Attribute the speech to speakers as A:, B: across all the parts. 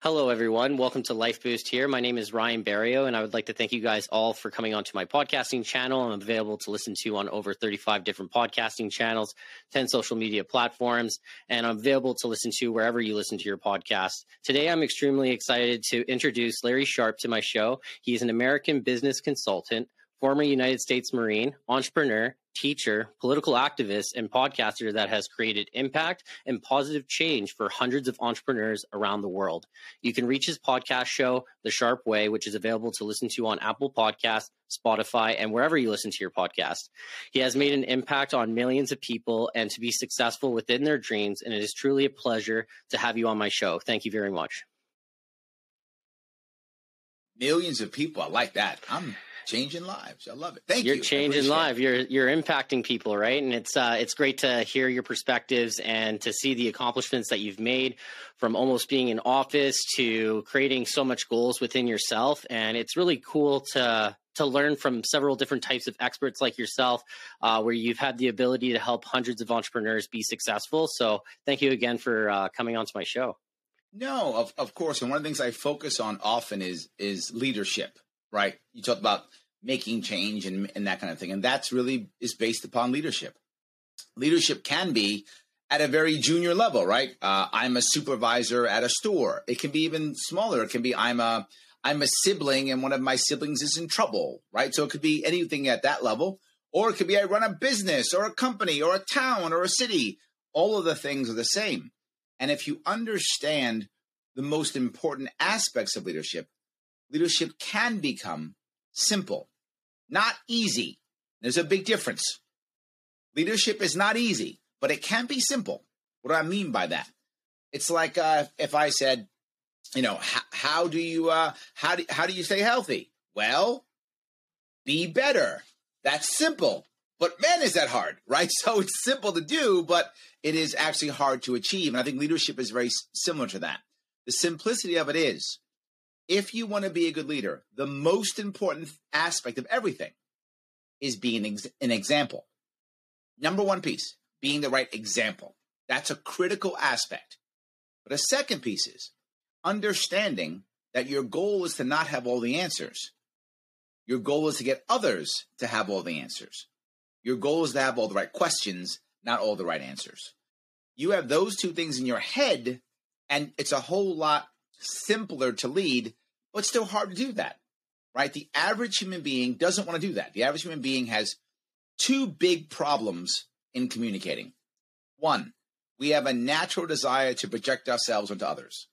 A: Hello, everyone. Welcome to Life Boost here. My name is Ryan Barrio, and I would like to thank you guys all for coming onto my podcasting channel. I'm available to listen to on over 35 different podcasting channels, 10 social media platforms, and I'm available to listen to wherever you listen to your podcast. Today, I'm extremely excited to introduce Larry Sharpe to my show. He is an American business consultant, former United States Marine, entrepreneur, teacher, political activist, and podcaster that has created impact and positive change for hundreds of entrepreneurs around the world. You can reach his podcast show, The Sharpe Way, which is available to listen to on Apple Podcasts, Spotify, and wherever you listen to your podcast. He has made an impact on millions of people and to be successful within their dreams, and it is truly a pleasure to have you on my show. Thank you very much.
B: Millions of people. I like that. I'm changing lives. I love it. Thank
A: you're
B: you.
A: changing lives. You're you're impacting people, right? And it's uh, it's great to hear your perspectives and to see the accomplishments that you've made from almost being in office to creating so much goals within yourself. And it's really cool to to learn from several different types of experts like yourself, uh, where you've had the ability to help hundreds of entrepreneurs be successful. So thank you again for uh, coming onto my show.
B: No, of, of course. And one of the things I focus on often is is leadership, right? You talk about making change and, and that kind of thing. And that's really is based upon leadership. Leadership can be at a very junior level, right? Uh, I'm a supervisor at a store. It can be even smaller. It can be I'm a I'm a sibling and one of my siblings is in trouble, right? So it could be anything at that level, or it could be I run a business or a company or a town or a city. All of the things are the same. And if you understand the most important aspects of leadership, leadership can become simple, not easy. There's a big difference. Leadership is not easy, but it can be simple. What do I mean by that? It's like uh, if I said, you know, how, how do you uh, how do how do you stay healthy? Well, be better. That's simple. But man, is that hard, right? So it's simple to do, but it is actually hard to achieve. And I think leadership is very similar to that. The simplicity of it is if you want to be a good leader, the most important aspect of everything is being an example. Number one piece, being the right example. That's a critical aspect. But a second piece is understanding that your goal is to not have all the answers. Your goal is to get others to have all the answers. Your goal is to have all the right questions, not all the right answers. You have those two things in your head, and it's a whole lot simpler to lead, but still hard to do that, right? The average human being doesn't want to do that. The average human being has two big problems in communicating. One, we have a natural desire to project ourselves onto others.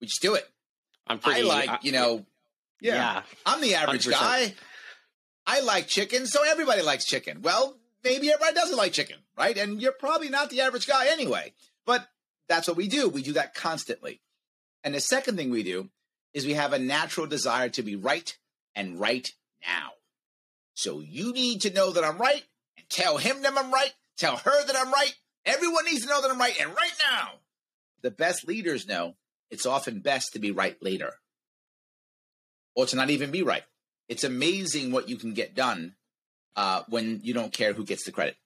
B: We just do it.
A: I'm pretty,
B: I like, uh, you know, yeah,
A: yeah.
B: I'm the average
A: 100%.
B: guy. I like chicken, so everybody likes chicken. Well, maybe everybody doesn't like chicken, right? And you're probably not the average guy anyway. But that's what we do. We do that constantly. And the second thing we do is we have a natural desire to be right and right now. So you need to know that I'm right and tell him that I'm right, tell her that I'm right. Everyone needs to know that I'm right and right now. The best leaders know it's often best to be right later or to not even be right. It's amazing what you can get done uh, when you don't care who gets the credit.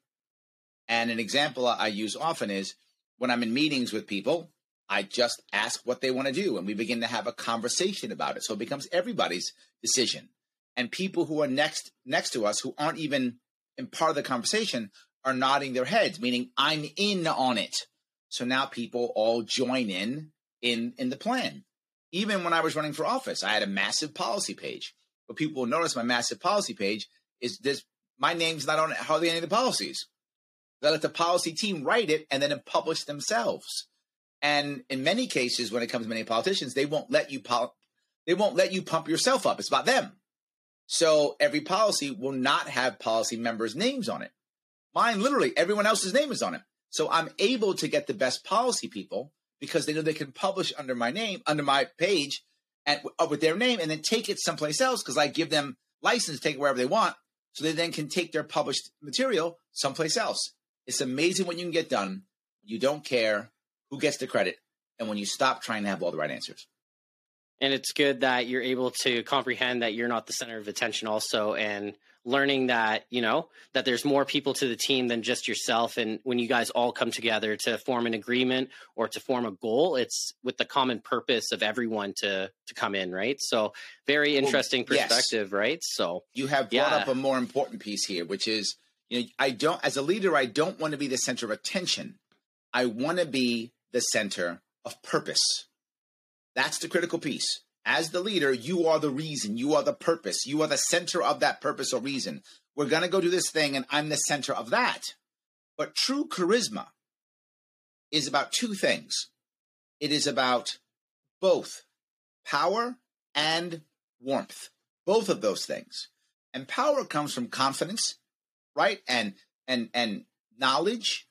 B: And an example I use often is when I'm in meetings with people, I just ask what they want to do and we begin to have a conversation about it. So it becomes everybody's decision. And people who are next next to us who aren't even in part of the conversation are nodding their heads, meaning I'm in on it. So now people all join in in in the plan. Even when I was running for office, I had a massive policy page. But people will notice my massive policy page is this my name's not on hardly any of the policies. They let the policy team write it and then publish themselves. And in many cases, when it comes to many politicians, they won't let you pol- they won't let you pump yourself up. It's about them. So every policy will not have policy members' names on it. Mine, literally, everyone else's name is on it. So I'm able to get the best policy people because they know they can publish under my name, under my page, and uh, with their name, and then take it someplace else because I give them license to take it wherever they want. So they then can take their published material someplace else. It's amazing what you can get done. You don't care who gets the credit, and when you stop trying to have all the right answers.
A: And it's good that you're able to comprehend that you're not the center of attention, also, and learning that you know that there's more people to the team than just yourself and when you guys all come together to form an agreement or to form a goal it's with the common purpose of everyone to to come in right so very oh, interesting well, perspective yes. right so
B: you have brought yeah. up a more important piece here which is you know i don't as a leader i don't want to be the center of attention i want to be the center of purpose that's the critical piece as the leader, you are the reason, you are the purpose, you are the center of that purpose or reason. We're going to go do this thing, and I'm the center of that. But true charisma is about two things it is about both power and warmth, both of those things. And power comes from confidence, right? And and and knowledge,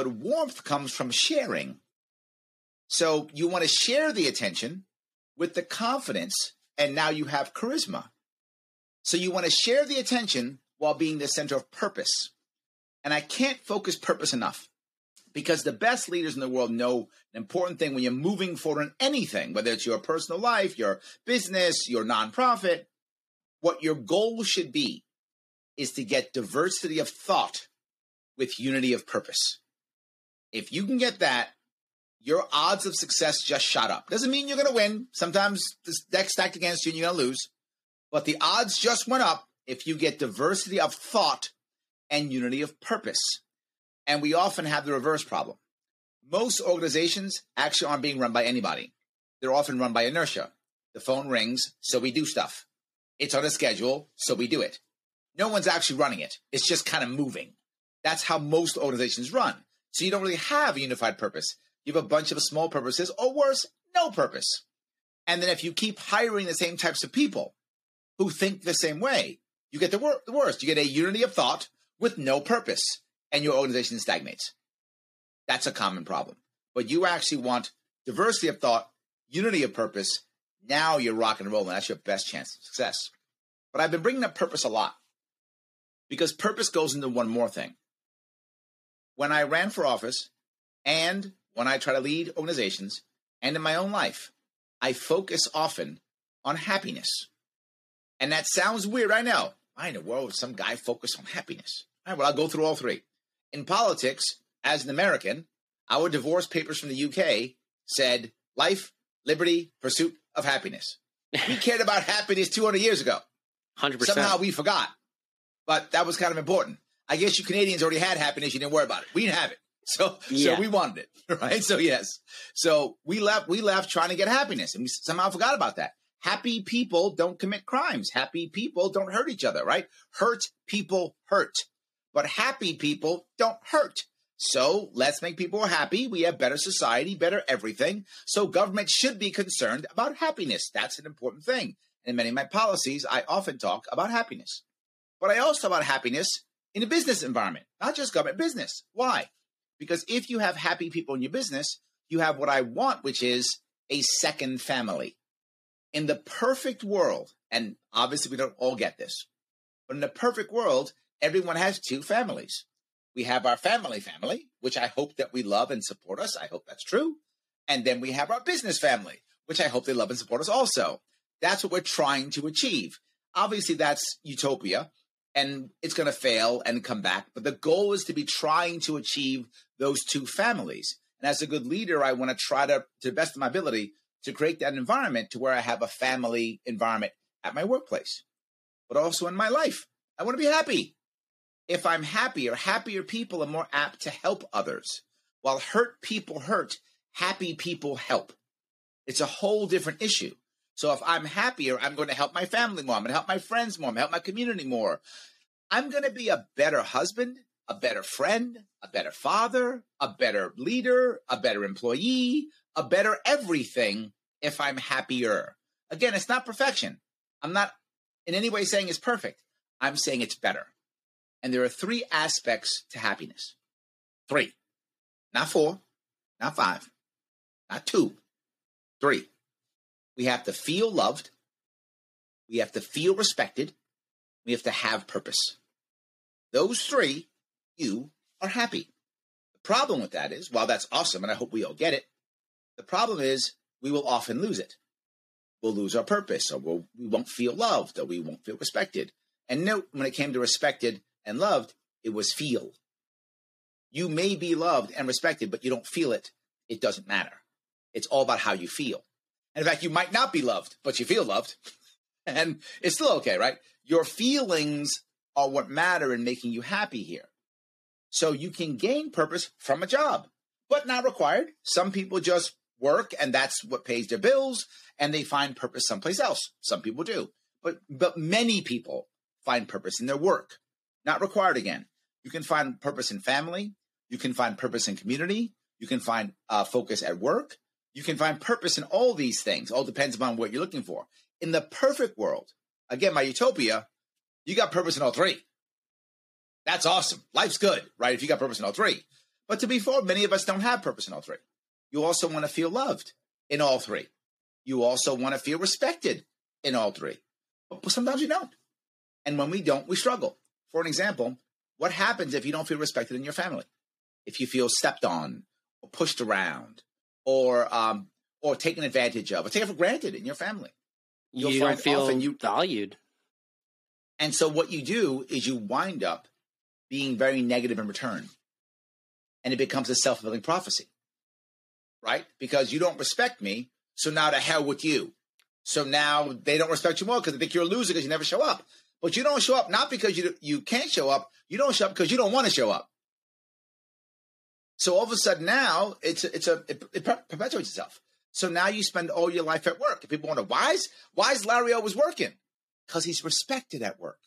B: but warmth comes from sharing. So you want to share the attention with the confidence, and now you have charisma. So you want to share the attention while being the center of purpose. And I can't focus purpose enough because the best leaders in the world know an important thing when you're moving forward in anything, whether it's your personal life, your business, your nonprofit, what your goal should be is to get diversity of thought with unity of purpose. If you can get that, your odds of success just shot up. Doesn't mean you're going to win. Sometimes the deck's stacked against you and you're going to lose. But the odds just went up if you get diversity of thought and unity of purpose. And we often have the reverse problem. Most organizations actually aren't being run by anybody. They're often run by inertia. The phone rings, so we do stuff. It's on a schedule, so we do it. No one's actually running it. It's just kind of moving. That's how most organizations run. So you don't really have a unified purpose. You have a bunch of small purposes, or worse, no purpose. And then if you keep hiring the same types of people who think the same way, you get the, wor- the worst. You get a unity of thought with no purpose, and your organization stagnates. That's a common problem. But you actually want diversity of thought, unity of purpose. Now you're rock and rolling. That's your best chance of success. But I've been bringing up purpose a lot because purpose goes into one more thing. When I ran for office and when I try to lead organizations and in my own life, I focus often on happiness. And that sounds weird, I know. Why in the world would some guy focus on happiness? All right, well, I'll go through all three. In politics, as an American, our divorce papers from the UK said life, liberty, pursuit of happiness. We cared about happiness 200 years ago.
A: 100%.
B: Somehow we forgot. But that was kind of important. I guess you Canadians already had happiness. You didn't worry about it. We didn't have it. So yeah. so we wanted it, right? So yes. So we left we left trying to get happiness and we somehow forgot about that. Happy people don't commit crimes. Happy people don't hurt each other, right? Hurt people hurt. But happy people don't hurt. So let's make people happy. We have better society, better everything. So government should be concerned about happiness. That's an important thing. In many of my policies, I often talk about happiness. But I also talk about happiness in a business environment, not just government business. Why? Because if you have happy people in your business, you have what I want, which is a second family. In the perfect world, and obviously we don't all get this, but in the perfect world, everyone has two families. We have our family family, which I hope that we love and support us. I hope that's true. And then we have our business family, which I hope they love and support us also. That's what we're trying to achieve. Obviously, that's utopia and it's going to fail and come back. But the goal is to be trying to achieve those two families. And as a good leader, I want to try to, to the best of my ability, to create that environment to where I have a family environment at my workplace, but also in my life. I want to be happy. If I'm happier, happier people are more apt to help others. While hurt people hurt, happy people help. It's a whole different issue. So if I'm happier, I'm going to help my family more. I'm going to help my friends more. I'm going to help my community more. I'm going to be a better husband, a better friend, a better father, a better leader, a better employee, a better everything if I'm happier. Again, it's not perfection. I'm not in any way saying it's perfect. I'm saying it's better. And there are three aspects to happiness. Three. Not four, not five, not two, three. We have to feel loved. We have to feel respected. We have to have purpose. Those three, you are happy. The problem with that is, while that's awesome, and I hope we all get it, the problem is we will often lose it. We'll lose our purpose, or we'll, we won't feel loved, or we won't feel respected. And note, when it came to respected and loved, it was feel. You may be loved and respected, but you don't feel it. It doesn't matter. It's all about how you feel. And in fact, you might not be loved, but you feel loved. and it's still okay, right? Your feelings are what matter in making you happy here. So you can gain purpose from a job, but not required. Some people just work and that's what pays their bills and they find purpose someplace else. Some people do. But but many people find purpose in their work. Not required again. You can find purpose in family, you can find purpose in community, you can find uh, focus at work, you can find purpose in all these things. All depends upon what you're looking for. In the perfect world, again, my utopia, you got purpose in all three. That's awesome. Life's good, right? If you got purpose in all three. But to be fair, many of us don't have purpose in all three. You also want to feel loved in all three. You also want to feel respected in all three. But sometimes you don't. And when we don't, we struggle. For an example, what happens if you don't feel respected in your family? If you feel stepped on or pushed around or um, or taken advantage of or taken for granted in your family.
A: You'll you don't feel you, valued.
B: And so what you do is you wind up being very negative in return. And it becomes a self fulfilling prophecy, right? Because you don't respect me. So now to hell with you. So now they don't respect you more because they think you're a loser because you never show up. But you don't show up not because you you can't show up. You don't show up because you don't want to show up. So all of a sudden now it's a, it's a it, it perpetuates itself. So now you spend all your life at work. If people wonder why is why is Larry always working? Because he's respected at work.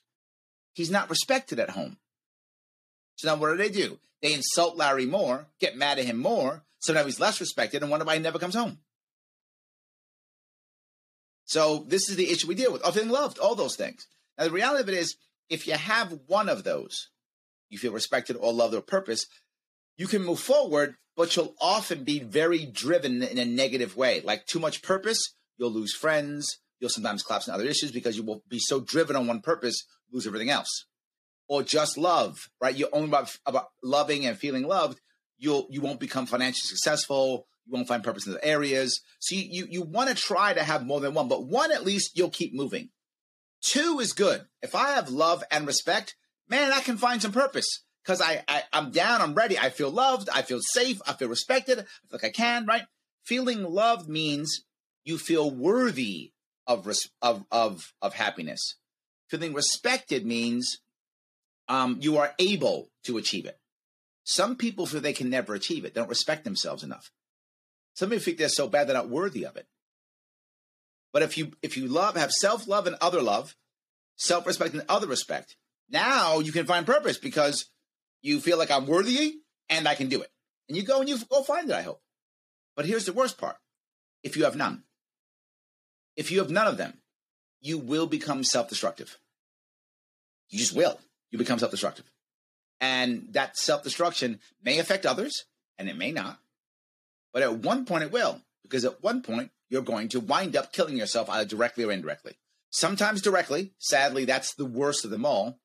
B: He's not respected at home. So now what do they do? They insult Larry more, get mad at him more, so now he's less respected and wonder why he never comes home. So this is the issue we deal with. Of feeling loved, all those things. Now the reality of it is, if you have one of those, you feel respected or loved or purpose, you can move forward, but you'll often be very driven in a negative way. Like too much purpose, you'll lose friends. You'll sometimes collapse in other issues because you will be so driven on one purpose, lose everything else. Or just love, right? You're only about, about loving and feeling loved. You'll you won't become financially successful. You won't find purpose in the areas. So you you, you want to try to have more than one, but one at least you'll keep moving. Two is good. If I have love and respect, man, I can find some purpose because I, I I'm down, I'm ready. I feel loved, I feel safe, I feel respected, I feel like I can, right? Feeling loved means you feel worthy of of of of happiness. Feeling respected means um, you are able to achieve it. Some people feel they can never achieve it. They don't respect themselves enough. Some people think they're so bad they're not worthy of it. But if you if you love have self love and other love, self respect and other respect, now you can find purpose because you feel like I'm worthy and I can do it. And you go and you go find it, I hope. But here's the worst part if you have none, if you have none of them, you will become self destructive. You just will. You become self destructive. And that self destruction may affect others and it may not. But at one point it will, because at one point you're going to wind up killing yourself either directly or indirectly. Sometimes directly. Sadly, that's the worst of them all.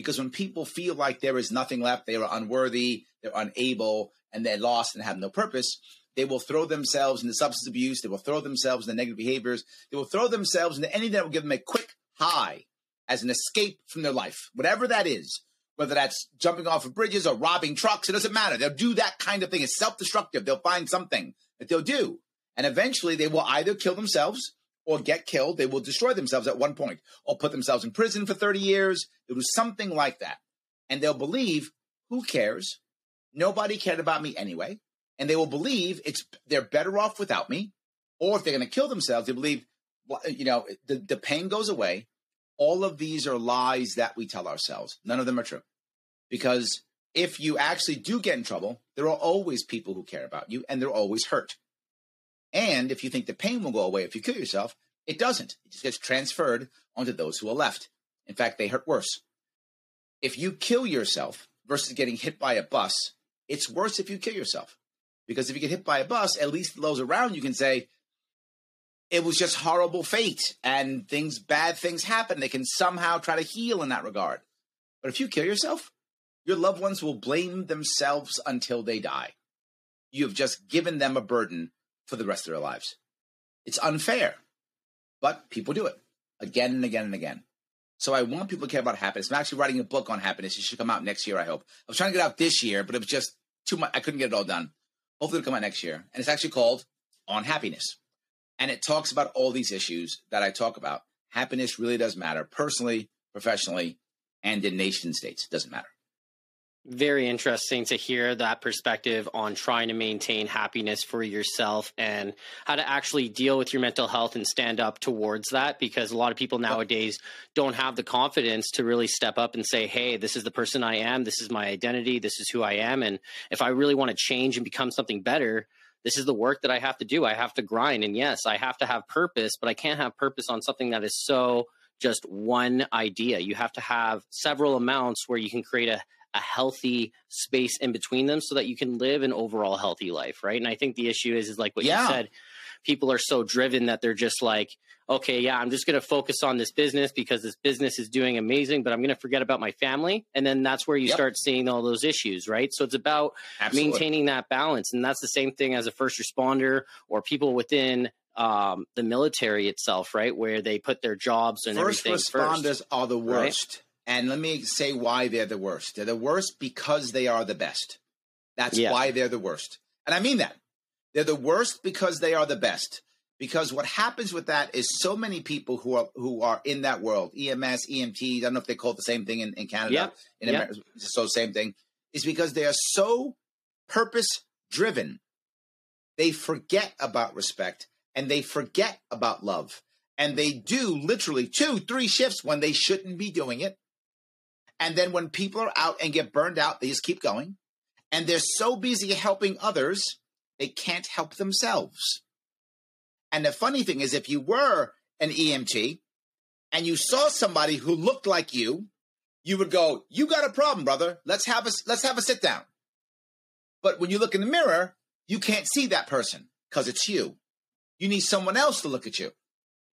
B: Because when people feel like there is nothing left, they are unworthy, they're unable, and they're lost and have no purpose, they will throw themselves into substance abuse. They will throw themselves into negative behaviors. They will throw themselves into anything that will give them a quick high as an escape from their life, whatever that is. Whether that's jumping off of bridges or robbing trucks, it doesn't matter. They'll do that kind of thing. It's self destructive. They'll find something that they'll do. And eventually they will either kill themselves or get killed, they will destroy themselves at one point or put themselves in prison for 30 years. They'll do something like that. And they'll believe, who cares? Nobody cared about me anyway. And they will believe it's they're better off without me. Or if they're going to kill themselves, they believe, you know, the, the pain goes away. All of these are lies that we tell ourselves. None of them are true. Because if you actually do get in trouble, there are always people who care about you and they're always hurt. And if you think the pain will go away if you kill yourself, it doesn't. It just gets transferred onto those who are left. In fact, they hurt worse. if you kill yourself versus getting hit by a bus, it's worse if you kill yourself. Because if you get hit by a bus, at least those around you can say, it was just horrible fate and things, bad things happen. They can somehow try to heal in that regard. But if you kill yourself, your loved ones will blame themselves until they die. You have just given them a burden for the rest of their lives. It's unfair, but people do it again and again and again. So I want people to care about happiness. I'm actually writing a book on happiness. It should come out next year, I hope. I was trying to get out this year, but it was just too much. I couldn't get it all done. Hopefully it'll come out next year. And it's actually called On Happiness. And it talks about all these issues that I talk about. Happiness really does matter personally, professionally, and in nation states. It doesn't matter
A: very interesting to hear that perspective on trying to maintain happiness for yourself and how to actually deal with your mental health and stand up towards that because a lot of people nowadays don't have the confidence to really step up and say hey this is the person i am. This is my identity. This is who i am. And if i really want to change and become something better this is the work that i have to do. I have to grind. And yes i have to have purpose but i can't have purpose on something that is so just one idea. You have to have several amounts where you can create a a healthy space in between them so that you can live an overall healthy life right and i think the issue is is like what yeah. you said people are so driven that they're just like okay yeah i'm just going to focus on this business because this business is doing amazing but i'm going to forget about my family and then that's where you yep. start seeing all those issues right so it's about Absolutely. maintaining that balance and that's the same thing as a first responder or people within um, the military itself, right, where they put their jobs and
B: first
A: everything.
B: Responders
A: first,
B: are the worst. And let me say why they're the worst. They're the worst because they are the best. That's yeah. why they're the worst. And I mean that. They're the worst because they are the best. Because what happens with that is so many people who are who are in that world, EMS, EMT, I don't know if they call it the same thing in, in Canada, yep. in yep. America, so same thing, is because they are so purpose driven. They forget about respect and they forget about love. And they do literally two, three shifts when they shouldn't be doing it and then when people are out and get burned out, they just keep going. And they're so busy helping others, they can't help themselves. And the funny thing is, if you were an EMT and you saw somebody who looked like you, you would go, "You got a problem, brother. Let's have a let's have a sit down." But when you look in the mirror, you can't see that person because it's you. You need someone else to look at you.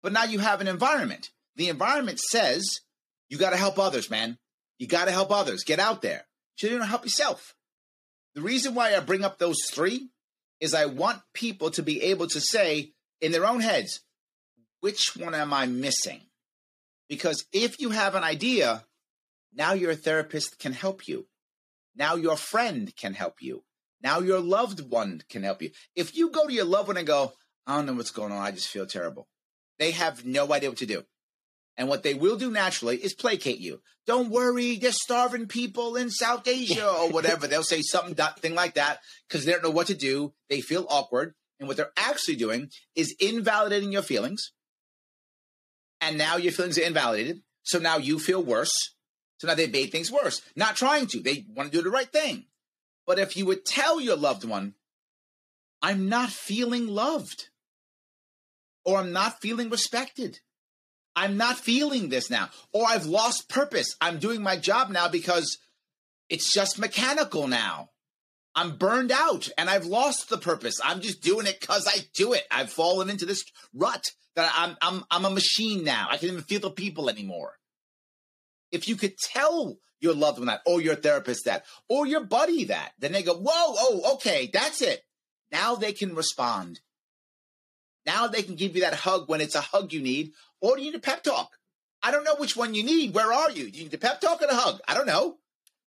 B: But now you have an environment. The environment says you got to help others, man. You got to help others. Get out there. You don't help yourself. The reason why I bring up those three is I want people to be able to say in their own heads, which one am I missing? Because if you have an idea, now your therapist can help you. Now your friend can help you. Now your loved one can help you. If you go to your loved one and go, I don't know what's going on, I just feel terrible, they have no idea what to do. And what they will do naturally is placate you. Don't worry, there's starving people in South Asia or whatever. They'll say something thing like that because they don't know what to do. They feel awkward. And what they're actually doing is invalidating your feelings. And now your feelings are invalidated. So now you feel worse. So now they made things worse. Not trying to. They want to do the right thing. But if you would tell your loved one, I'm not feeling loved, or I'm not feeling respected, I'm not feeling this now. Or I've lost purpose. I'm doing my job now because it's just mechanical now. I'm burned out and I've lost the purpose. I'm just doing it because I do it. I've fallen into this rut that I'm I'm I'm a machine now. I can't even feel the people anymore. If you could tell your loved one that, or your therapist that, or your buddy that, then they go, "Whoa, oh, okay, that's it." Now they can respond. Now they can give you that hug when it's a hug you need, or do you need a pep talk? I don't know which one you need. Where are you? Do you need a pep talk or a hug? I don't know.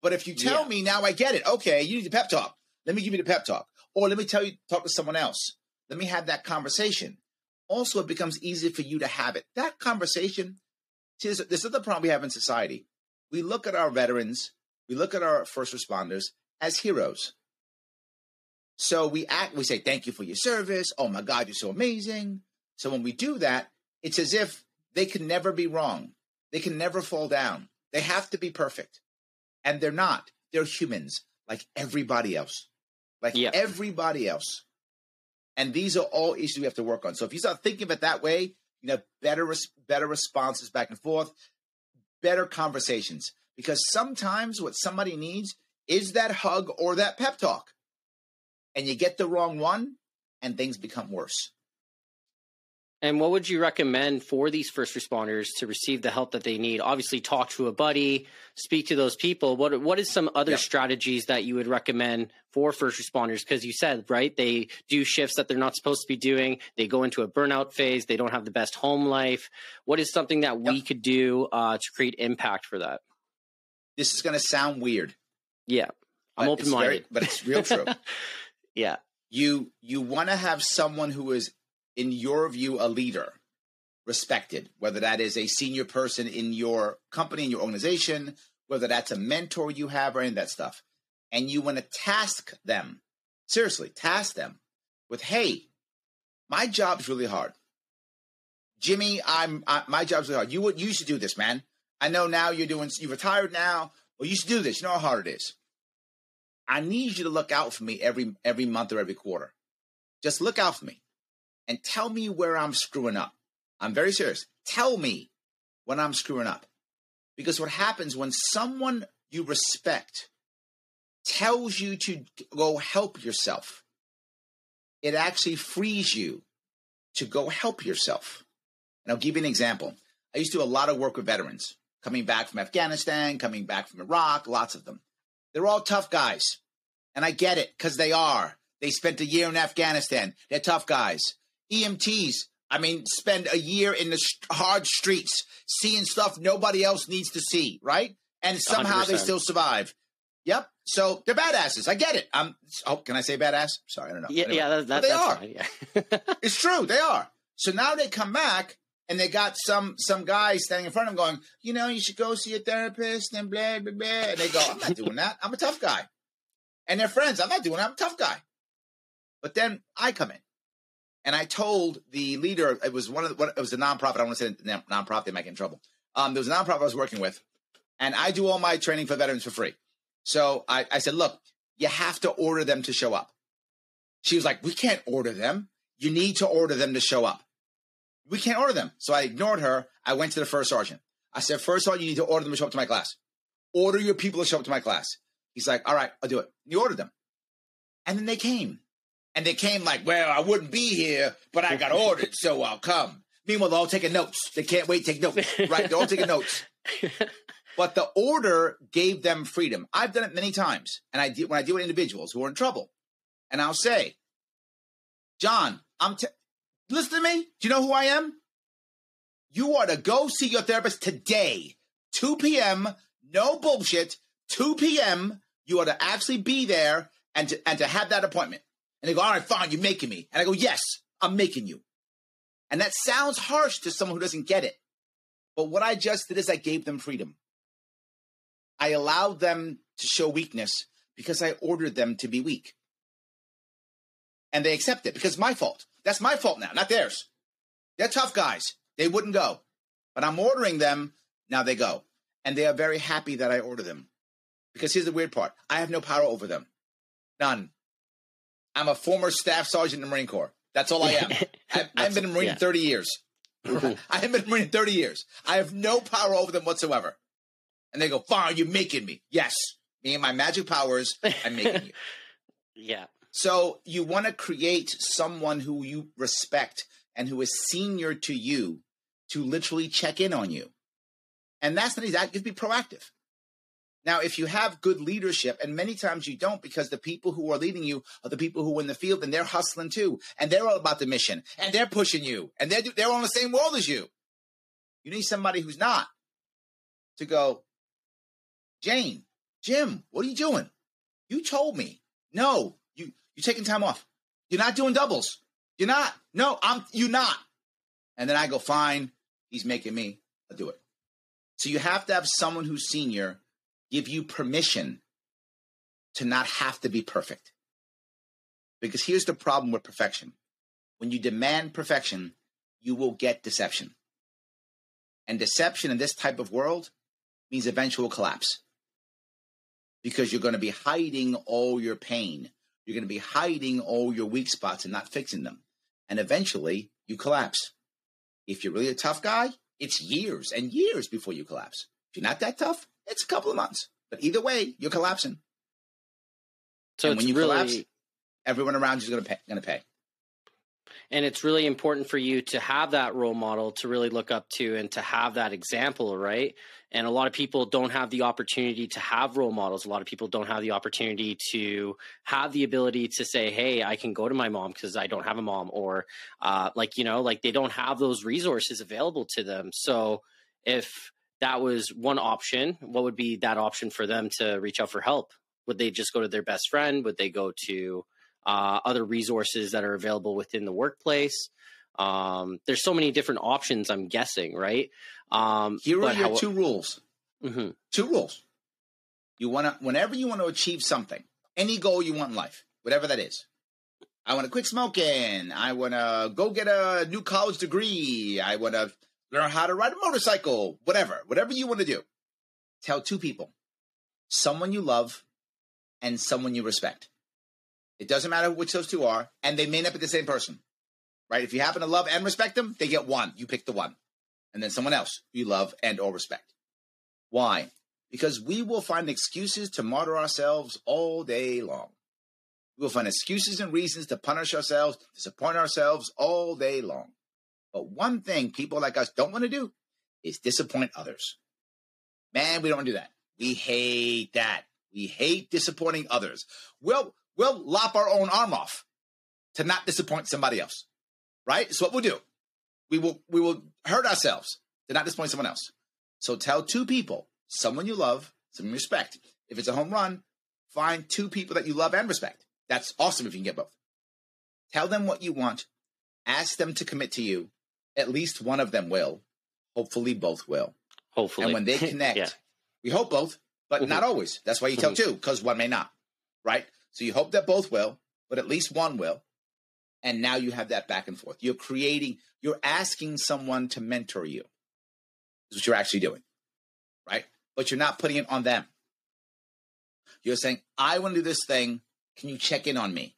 B: But if you tell yeah. me now, I get it. Okay, you need a pep talk. Let me give you the pep talk. Or let me tell you, talk to someone else. Let me have that conversation. Also, it becomes easy for you to have it. That conversation, see, this, this is the problem we have in society. We look at our veterans, we look at our first responders as heroes. So we act, we say, thank you for your service. Oh my God, you're so amazing. So when we do that, it's as if they can never be wrong. They can never fall down. They have to be perfect. And they're not. They're humans like everybody else. Like yeah. everybody else. And these are all issues we have to work on. So if you start thinking of it that way, you know, better better responses back and forth, better conversations. Because sometimes what somebody needs is that hug or that pep talk. And you get the wrong one and things become worse.
A: And what would you recommend for these first responders to receive the help that they need? Obviously, talk to a buddy, speak to those people. What what is some other
B: Yep.
A: strategies that you would recommend for first responders? Because you said right, they do shifts that they're not supposed to be doing. They go into a burnout phase. They don't have the best home life. What is something that we could do uh, to create impact for that?
B: This is going to sound weird,
A: Yeah, I'm open minded,
B: but it's real true.
A: yeah,
B: you you want to have someone who is in your view a leader respected whether that is a senior person in your company in your organization whether that's a mentor you have or any of that stuff. And you want to task them seriously task them with hey my job's really hard. Jimmy i'm I, my job's really hard. You would you should do this man. I know now you're doing you retired now. Well you should do this. You know how hard it is. I need you to look out for me every every month or every quarter. Just look out for me and tell me where I'm screwing up. I'm very serious. Tell me when I'm screwing up. Because what happens when someone you respect tells you to go help yourself, it actually frees you to go help yourself. And I'll give you an example. I used to do a lot of work with veterans coming back from Afghanistan, coming back from Iraq, lots of them. They're all tough guys. And I get it because they are. They spent a year in Afghanistan. They're tough guys. EMTs, I mean, spend a year in the hard streets seeing stuff nobody else needs to see, right? And somehow they
A: 100%.
B: still survive. Yep. So they're badasses. I get it. I'm. Oh, can I say badass? Sorry, I don't know.
A: yeah,
B: Anyway.
A: yeah. That, that,
B: they
A: that's
B: are.
A: fine. Yeah.
B: It's true. They are. So now they come back and they got some some guy standing in front of them going, you know, you should go see a therapist and blah blah blah. And they go, I'm not doing that. I'm a tough guy. And they're friends. I'm not doing that. I'm a tough guy. But then I come in, and I told the leader. It was one of the, it was a nonprofit. I don't want to say non- nonprofit. They might get in trouble. Um, there was a nonprofit I was working with, and I do all my training for veterans for free. So I, I said, look, you have to order them to show up. She was like, we can't order them. You need to order them to show up. We can't order them. So I ignored her. I went to the first sergeant. I said, first sergeant, you need to order them to show up to my class. Order your people to show up to my class. He's like, all right, I'll do it. And He ordered them. And then they came. And they came like, well, I wouldn't be here, but I got ordered, so I'll come. Meanwhile, they're all taking notes. They can't wait to take notes, right? They're all taking notes. But the order gave them freedom. I've done it many times. And I deal when I deal with individuals who are in trouble. And I'll say, John, I'm t- listen to me. Do you know who I am? You are to go see your therapist today, 2 p.m. No bullshit. 2 p.m. You are to actually be there and to, and to have that appointment. And they go, all right, fine, you're making me. And I go, yes, I'm making you. And that sounds harsh to someone who doesn't get it. But what I just did is I gave them freedom. I allowed them to show weakness because I ordered them to be weak. And they accept it because it's my fault. That's my fault now, not theirs. They're tough guys. They wouldn't go. But I'm ordering them. Now they go. And they are very happy that I order them. Because here's the weird part I have no power over them. None. I'm a former staff sergeant in the Marine Corps. That's all I am. I, I've been a Marine
A: yeah.
B: 30 years. Mm-hmm. I haven't been a Marine 30 years. I have no power over them whatsoever. And they go, fine, you're making me. Yes. Me and my magic powers, I'm making you.
A: yeah.
B: So you want to create someone who you respect and who is senior to you to literally check in on you. And that's not easy. That could be proactive. Now, if you have good leadership, and many times you don't because the people who are leading you are the people who are in the field and they're hustling too. And they're all about the mission and they're pushing you and they're, they're on the same world as you. You need somebody who's not to go, Jane, Jim, what are you doing? You told me. No, you you're taking time off. You're not doing doubles. You're not. No, I'm you're not. And then I go, fine, he's making me. I'll do it. So you have to have someone who's senior give you permission to not have to be perfect. Because here's the problem with perfection. When you demand perfection, you will get deception. And deception in this type of world means eventual collapse because you're going to be hiding all your pain. You're going to be hiding all your weak spots and not fixing them. And eventually you collapse. If you're really a tough guy, it's years and years before you collapse. If you're not that tough, It's a couple of months, but either way, you're collapsing.
A: So
B: and when you
A: really
B: collapse, everyone around you is going to pay. Going to pay.
A: and it's really important for you to have that role model to really look up to and to have that example right and a lot of people don't have the opportunity to have role models a lot of people don't have the opportunity to have the ability to say hey i can go to my mom because i don't have a mom or uh, like you know like they don't have those resources available to them so if that was one option what would be that option for them to reach out for help would they just go to their best friend would they go to uh, other resources that are available within the workplace. Um, there's so many different options. I'm guessing, right? Um,
B: Here are your
A: how-
B: two rules.
A: Mhm.
B: Two rules. You want to, whenever you want to achieve something, any goal you want in life, whatever that is. I want to quit smoking. I want to go get a new college degree. I want to learn how to ride a motorcycle. Whatever, whatever you want to do. Tell two people, someone you love, and someone you respect. It doesn't matter which those two are, and they may not be the same person, right? If you happen to love and respect them, they get one. You pick the one, and then someone else you love and or respect. Why? Because we will find excuses to martyr ourselves all day long. We will find excuses and reasons to punish ourselves, disappoint ourselves all day long. But one thing people like us don't want to do is disappoint others. Man, we don't want to do that. We hate that. We hate disappointing others. We'll, we'll lop our own arm off to not disappoint somebody else. Right? So what we'll do, we will, we will hurt ourselves to not disappoint someone else. So tell two people, someone you love, someone you respect. If it's a home run, find two people that you love and respect. That's awesome if you can get both. Tell them what you want. Ask them to commit to you. At least one of them will. Hopefully, both will.
A: hopefully,
B: And when they connect,
A: yeah.
B: we hope both, but
A: Mhm.
B: not always. That's why you tell two, because one may not. Right? So you hope that both will, but at least one will. And now you have that back and forth. You're creating, you're asking someone to mentor you. Is what you're actually doing. Right? But you're not putting it on them. You're saying, I want to do this thing. Can you check in on me?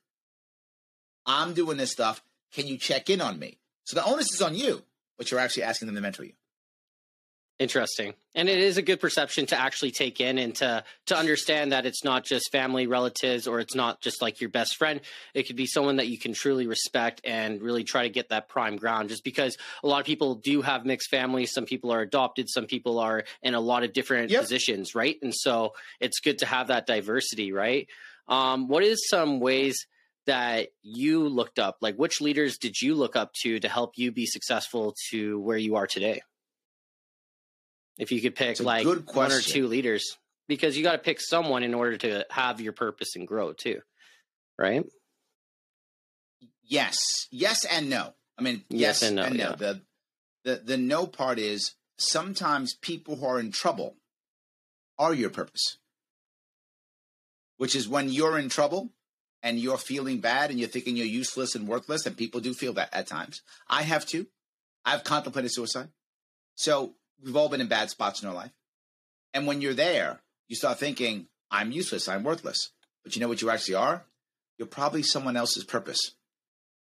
B: I'm doing this stuff. Can you check in on me? So the onus is on you, but you're actually asking them to mentor you.
A: Interesting. And it is a good perception to actually take in and to to understand that it's not just family relatives or it's not just like your best friend. It could be someone that you can truly respect and really try to get that prime ground just because a lot of people do have mixed families, some people are adopted, some people are in a lot of different
B: Yep.
A: positions, right? And so it's good to have that diversity, right? Um, what is some ways that you looked up? Like which leaders did you look up to to help you be successful to where you are today? If you could pick like one or two leaders, because you got to pick someone in order to have your purpose and grow too, right?
B: Yes, yes, and no. I mean,
A: Yes
B: yes,
A: and
B: and
A: no,
B: no.
A: yeah.
B: The, the the no part is sometimes people who are in trouble are your purpose, which is when you're in trouble and you're feeling bad and you're thinking you're useless and worthless, and people do feel that at times. I have too. I've contemplated suicide. So we've all been in bad spots in our life, and when you're there, you start thinking, "I'm useless. I'm worthless." But you know what you actually are? You're probably someone else's purpose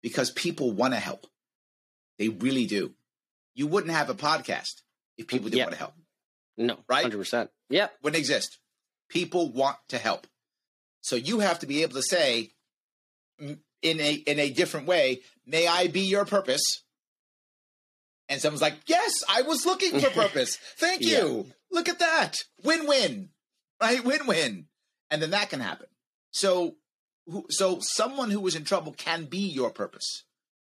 B: because people want to help. They really do. You wouldn't have a podcast if people didn't
A: Yeah.
B: want to help.
A: No,
B: Right?
A: hundred percent. Yep.
B: Wouldn't exist. People want to help. So you have to be able to say in a in a different way, may I be your purpose? And someone's like, Yes, I was looking for purpose. Thank
A: Yeah.
B: you. Look at that. Win-win. Right? Win-win. And then that can happen. So who, so someone who is in trouble can be your purpose.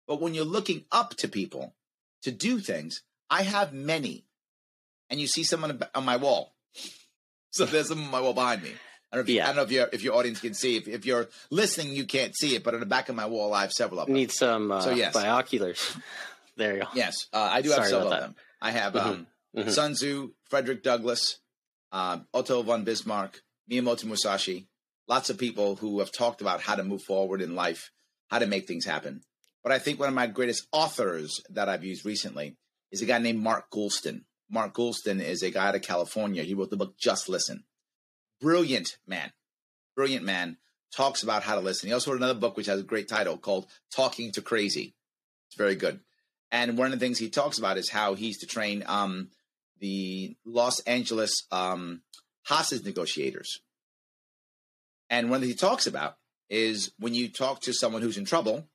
B: But when you're looking up to people to do things, I have many. And you see someone on my wall. So there's some on my wall behind me. I don't know if,
A: Yeah.
B: I don't know if, your if your audience can see. If, if you're listening, you can't see it, but on the back of my wall, I have several of them.
A: Need some uh,
B: So, yes.
A: binoculars. there you go.
B: Yes, uh, I do have
A: Sorry
B: several of them. I have
A: Mhm.
B: um,
A: Mhm.
B: Sun Tzu, Frederick Douglass, uh, Otto von Bismarck, Miyamoto Musashi. Lots of people who have talked about how to move forward in life, how to make things happen. But I think one of my greatest authors that I've used recently is a guy named Mark Goulston. Mark Goulston is a guy out of California. He wrote the book Just Listen. Brilliant man. Brilliant man. Talks about how to listen. He also wrote another book which has a great title called Talking to Crazy. It's very good. And one of the things he talks about is how he's to train um, the Los Angeles um, hostage negotiators. And one that he talks about is when you talk to someone who's in trouble,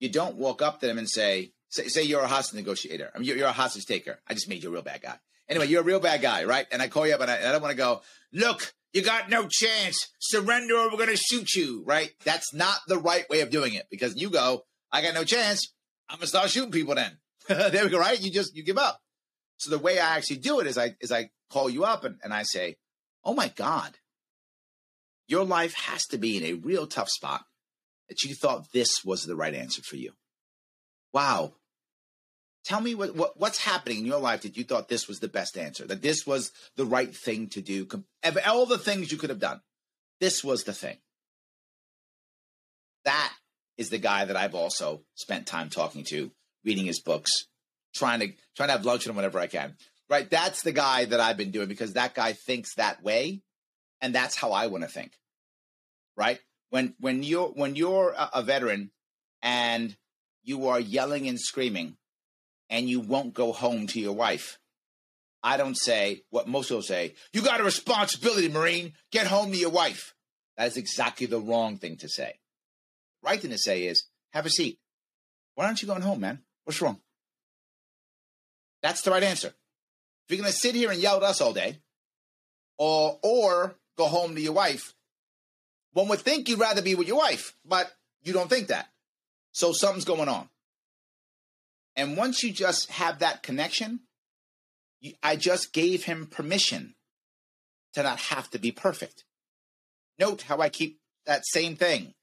B: you don't walk up to them and say, say, say you're a hostage negotiator. I mean, you're, you're a hostage taker. I just made you a real bad guy. Anyway, you're a real bad guy, right? And I call you up and I, and I don't want to go, look, you got no chance. Surrender or we're going to shoot you, right? That's not the right way of doing it because you go, I got no chance. I'm going to start shooting people then. there we go, right? You just, you give up. So the way I actually do it is I, is I call you up and, and I say, oh my God, your life has to be in a real tough spot that you thought this was the right answer for you. Wow. Tell me what, what what's happening in your life that you thought this was the best answer, that this was the right thing to do. Of all the things you could have done, this was the thing. That is the guy that I've also spent time talking to, reading his books, trying to trying to have lunch with him whenever I can. Right? That's the guy that I've been doing because that guy thinks that way, and that's how I want to think. Right? When when you're when you're a, a veteran and you are yelling and screaming and you won't go home to your wife. I don't say what most people say, you got a responsibility, Marine. Get home to your wife. That is exactly the wrong thing to say. Right thing to say is, have a seat. Why aren't you going home, man? What's wrong? That's the right answer. If you're going to sit here and yell at us all day, or or go home to your wife, one would think you'd rather be with your wife, but you don't think that. So something's going on. And once you just have that connection, I just gave him permission to not have to be perfect. Note how I keep that same thing.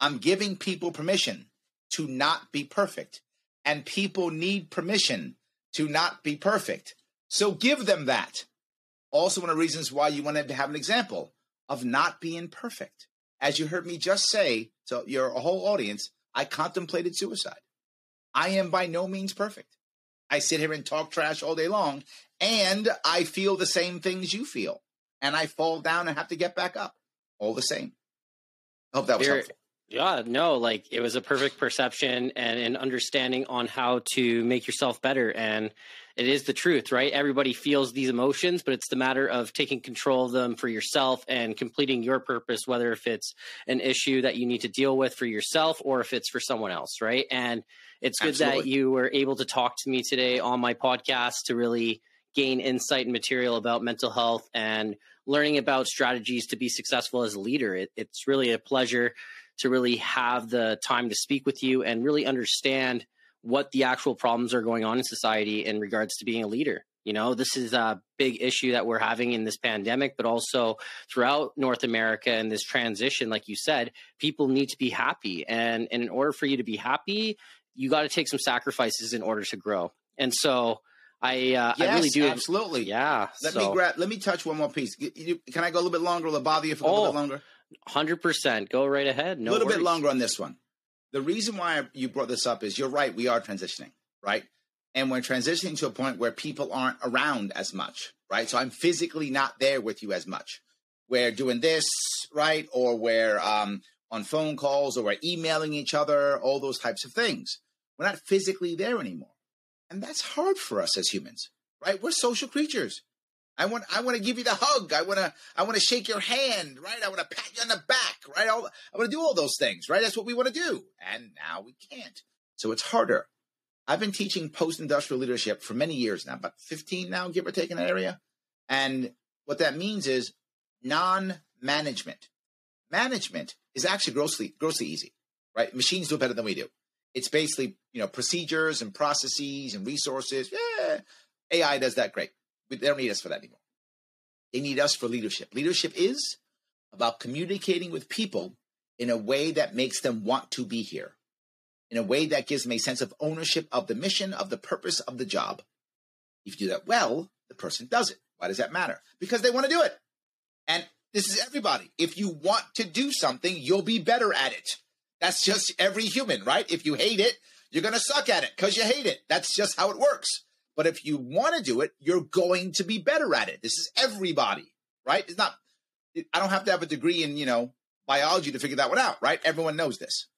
B: I'm giving people permission to not be perfect, and people need permission to not be perfect. So give them that. Also, one of the reasons why you wanted to have an example of not being perfect. As you heard me just say to your whole audience, I contemplated suicide. I am by no means perfect. I sit here and talk trash all day long, and I feel the same things you feel. And I fall down and have to get back up all the same. I hope that was
A: Very-
B: helpful.
A: Yeah, no, like it was a perfect perception and an understanding on how to make yourself better. And it is the truth, right? Everybody feels these emotions, but it's the matter of taking control of them for yourself and completing your purpose, whether if it's an issue that you need to deal with for yourself or if it's for someone else, right? And it's good that you were able to talk to me today on my podcast to really gain insight and material about mental health and learning about strategies to be successful as a leader. It, it's really a pleasure to really have the time to speak with you and really understand what the actual problems are going on in society in regards to being a leader. You know, this is a big issue that we're having in this pandemic, but also throughout North America and this transition, like you said, people need to be happy. And, and in order for you to be happy, you got to take some sacrifices in order to grow. And so I, uh,
B: Yes,
A: I really do.
B: absolutely.
A: Yeah.
B: Let
A: so
B: me grab. Let me touch one more piece. Can I go a little bit longer? Will it bother you for a little
A: Oh,
B: bit longer?
A: 100%. Go right ahead. No
B: a little bit longer on this one. The reason why you brought this up is you're right. We are transitioning, right? And we're transitioning to a point where people aren't around as much, right? So I'm physically not there with you as much. We're doing this, right? Or we're um, on phone calls or we're emailing each other, all those types of things. We're not physically there anymore. And that's hard for us as humans, right? We're social creatures. I want I want to give you the hug. I want to I want to shake your hand, right? I want to pat you on the back, right? All, I want to do all those things, right? That's what we want to do. And now we can't. So it's harder. I've been teaching post-industrial leadership for many years now, about 15 now, give or take in that area. And what that means is non-management. Management is actually grossly grossly easy, right? Machines do it better than we do. It's basically, you know, procedures and processes and resources. Yeah, AI does that great. They don't need us for that anymore. They need us for leadership. Leadership is about communicating with people in a way that makes them want to be here, in a way that gives them a sense of ownership of the mission, of the purpose of the job. If you do that well, the person does it. Why does that matter? Because they want to do it. And this is everybody. If you want to do something, you'll be better at it. That's just every human, right? If you hate it, you're going to suck at it because you hate it. That's just how it works. But if you want to do it, you're going to be better at it. This is everybody, right? It's not, I don't have to have a degree in, you know, biology to figure that one out, right? Everyone knows this.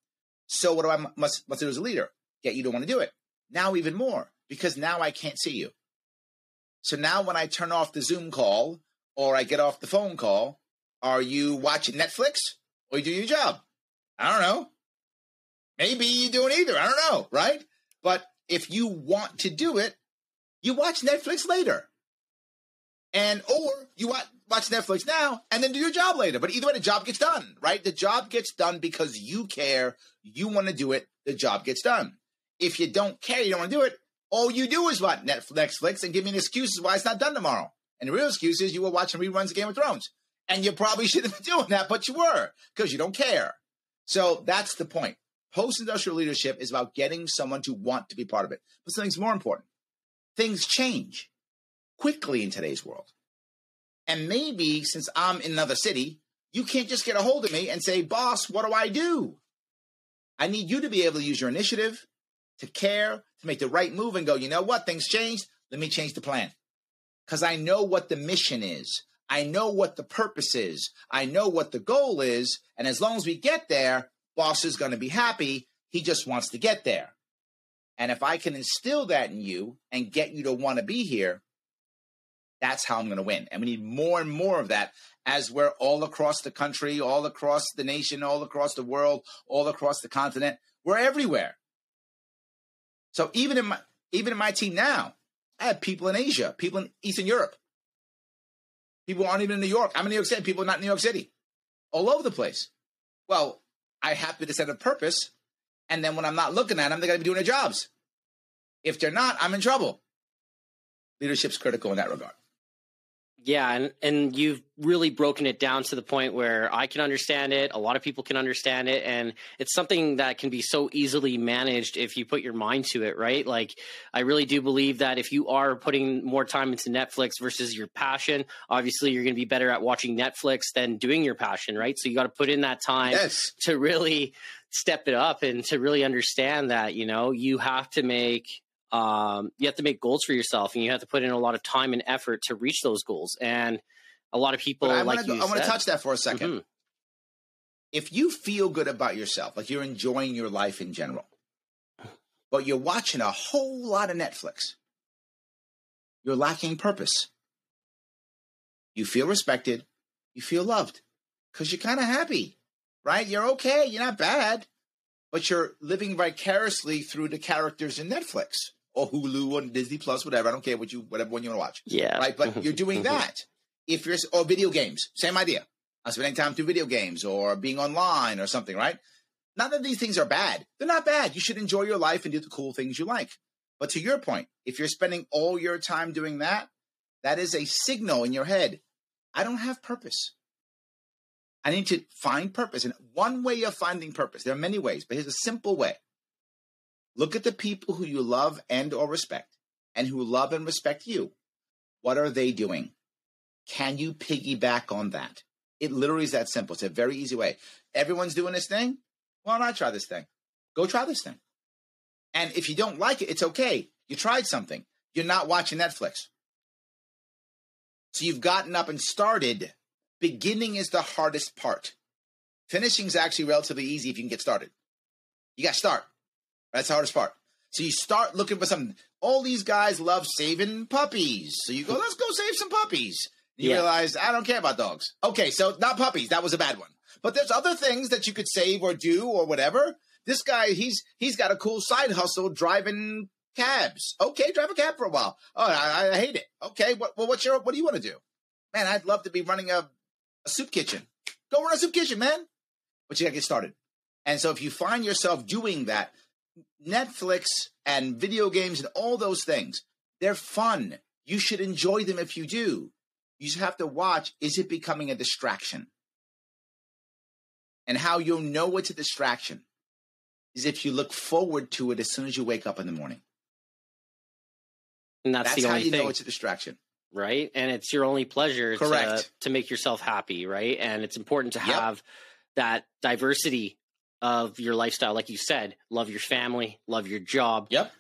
B: So what do I must, must do as a leader? Get you to want to do it. Now even more, because now I can't see you. So now when I turn off the Zoom call or I get off the phone call, are you watching Netflix or you do your job? I don't know. Maybe you doing either. I don't know, right? But if you want to do it, you watch Netflix later. And or you watch, watch Netflix now and then do your job later. But either way, the job gets done, right? The job gets done because you care, you want to do it, the job gets done. If you don't care, you don't want to do it, all you do is watch Netflix and give me an excuse why it's not done tomorrow. And the real excuse is you were watching reruns of Game of Thrones. And you probably shouldn't be doing that, but you were because you don't care. So that's the point. Post industrial leadership is about getting someone to want to be part of it. But something's more important things change quickly in today's world. And maybe since I'm in another city, you can't just get a hold of me and say, boss, what do I do? I need you to be able to use your initiative, to care, to make the right move and go, you know what? Things changed. Let me change the plan. Because I know what the mission is. I know what the purpose is. I know what the goal is. And as long as we get there, boss is going to be happy. He just wants to get there. And if I can instill that in you and get you to want to be here, that's how I'm going to win. And we need more and more of that as we're all across the country, all across the nation, all across the world, all across the continent. We're everywhere. So even in my even in my team now, I have people in Asia, people in Eastern Europe. People aren't even in New York. I'm in New York City. People are not in New York City. All over the place. Well, I happen to set a purpose. And then when I'm not looking at them, they got to be doing their jobs. If they're not, I'm in trouble. Leadership's critical in that regard.
A: Yeah, and and you've really broken it down to the point where I can understand it, a lot of people can understand it, and it's something that can be so easily managed if you put your mind to it, right? Like I really do believe that if you are putting more time into Netflix versus your passion, obviously you're going to be better at watching Netflix than doing your passion, right? So you got to put in that time
B: Yes.
A: to really step it up and to really understand that, you know, you have to make um, you have to make goals for yourself and you have to put in a lot of time and effort to reach those goals. And a lot of people
B: I
A: like
B: want to I want to touch that for a 2nd
A: Mhm.
B: If you feel good about yourself, like you're enjoying your life in general, but you're watching a whole lot of Netflix, you're lacking purpose. You feel respected, you feel loved because you're kind of happy, right? You're okay, you're not bad, but you're living vicariously through the characters in Netflix or Hulu or Disney Plus, whatever. I don't care what you, whatever one you want to watch
A: Yeah.
B: right? But you're doing that. If you're or video games, same idea. I'm spending time through video games or being online or something, right? Not that these things are bad. They're not bad. You should enjoy your life and do the cool things you like. But to your point, if you're spending all your time doing that, that is a signal in your head. I don't have purpose. I need to find purpose. And one way of finding purpose, there are many ways, but here's a simple way. Look at the people who you love and or respect and who love and respect you. What are they doing? Can you piggyback on that? It literally is that simple. It's a very easy way. Everyone's doing this thing. Why not try this thing? Go try this thing. And if you don't like it, it's okay. You tried something. You're not watching Netflix. So you've gotten up and started. Beginning is the hardest part. Finishing is actually relatively easy if you can get started. You got to start. That's the hardest part. So you start looking for something. All these guys love saving puppies. So you go, let's go save some puppies. You
A: Yeah.
B: realize I don't care about dogs. Okay, so not puppies. That was a bad one. But there's other things that you could save or do or whatever. This guy, he's he's got a cool side hustle driving cabs. Okay, drive a cab for a while. Oh, I, I hate it. Okay, what, well, what's your what do you want to do? Man, I'd love to be running a, a soup kitchen. Go run a soup kitchen, man. But you gotta get started. And so if you find yourself doing that, Netflix and video games and all those things, they're fun. You should enjoy them if you do. You just have to watch is it becoming a distraction? And how you'll know it's a distraction is if you look forward to it as soon as you wake up in the morning.
A: And that's,
B: That's,
A: the
B: how
A: only
B: you
A: thing.
B: know it's a distraction.
A: Right? And it's your only pleasure to,
B: Correct.
A: to make yourself happy, right? And it's important to
B: Yep.
A: have that diversity of your lifestyle. Like you said, love your family, love your job,
B: Yep.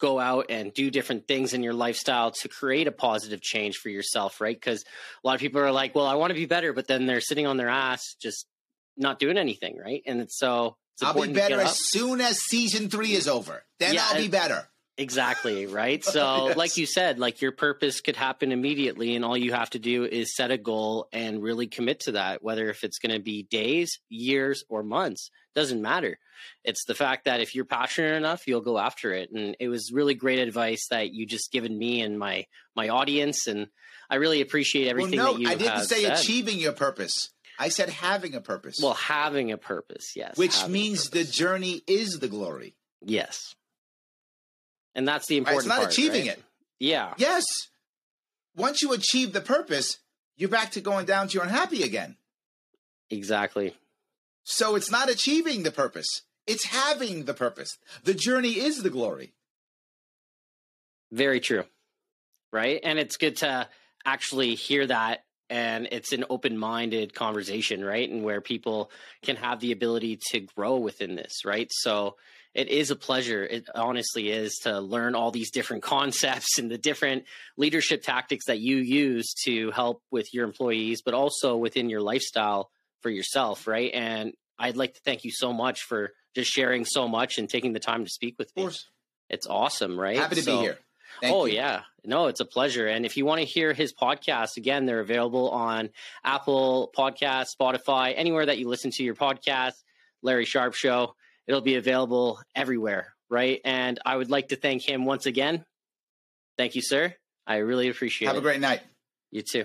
A: go out and do different things in your lifestyle to create a positive change for yourself, right? Because a lot of people are like, well, I want to be better, but then they're sitting on their ass just not doing anything, right? And it's so it's
B: I'll be better as soon as season three is over. Then
A: Yeah,
B: I'll be better.
A: Exactly, right? So,
B: Yes.
A: like you said, like your purpose could happen immediately and all you have to do is set a goal and really commit to that, whether if it's going to be days, years, or months, doesn't matter. It's the fact that if you're passionate enough, you'll go after it. And it was really great advice that you just given me and my my audience and I really appreciate everything
B: well,
A: that
B: no,
A: you
B: I didn't say
A: said.
B: achieving your purpose. I said having a purpose.
A: Well, having a purpose, yes.
B: which means the journey is the glory.
A: yes. And that's the
B: Right?
A: important
B: It's not
A: part,
B: achieving
A: right?
B: it.
A: Yeah.
B: Yes. Once you achieve the purpose, you're back to going down to your unhappy again.
A: Exactly.
B: So it's not achieving the purpose. It's having the purpose. The journey is the glory.
A: Very true. Right. And it's good to actually hear that. And it's an open minded conversation, right? And where people can have the ability to grow within this, right? So it is a pleasure. It honestly is to learn all these different concepts and the different leadership tactics that you use to help with your employees, but also within your lifestyle for yourself, right? And I'd like to thank you so much for just sharing so much and taking the time to speak with
B: Of
A: me.
B: course.
A: It's awesome, right?
B: Happy to
A: So-
B: be here. Thank
A: oh
B: you.
A: yeah, no, it's a pleasure. And if you want to hear his podcast again, they're available on Apple Podcast, Spotify, anywhere that you listen to your podcast. Larry Sharpe Show. It'll be available everywhere, right? And I would like to thank him once again. Thank you, sir. I really appreciate
B: Have
A: it.
B: Have a great night.
A: you too.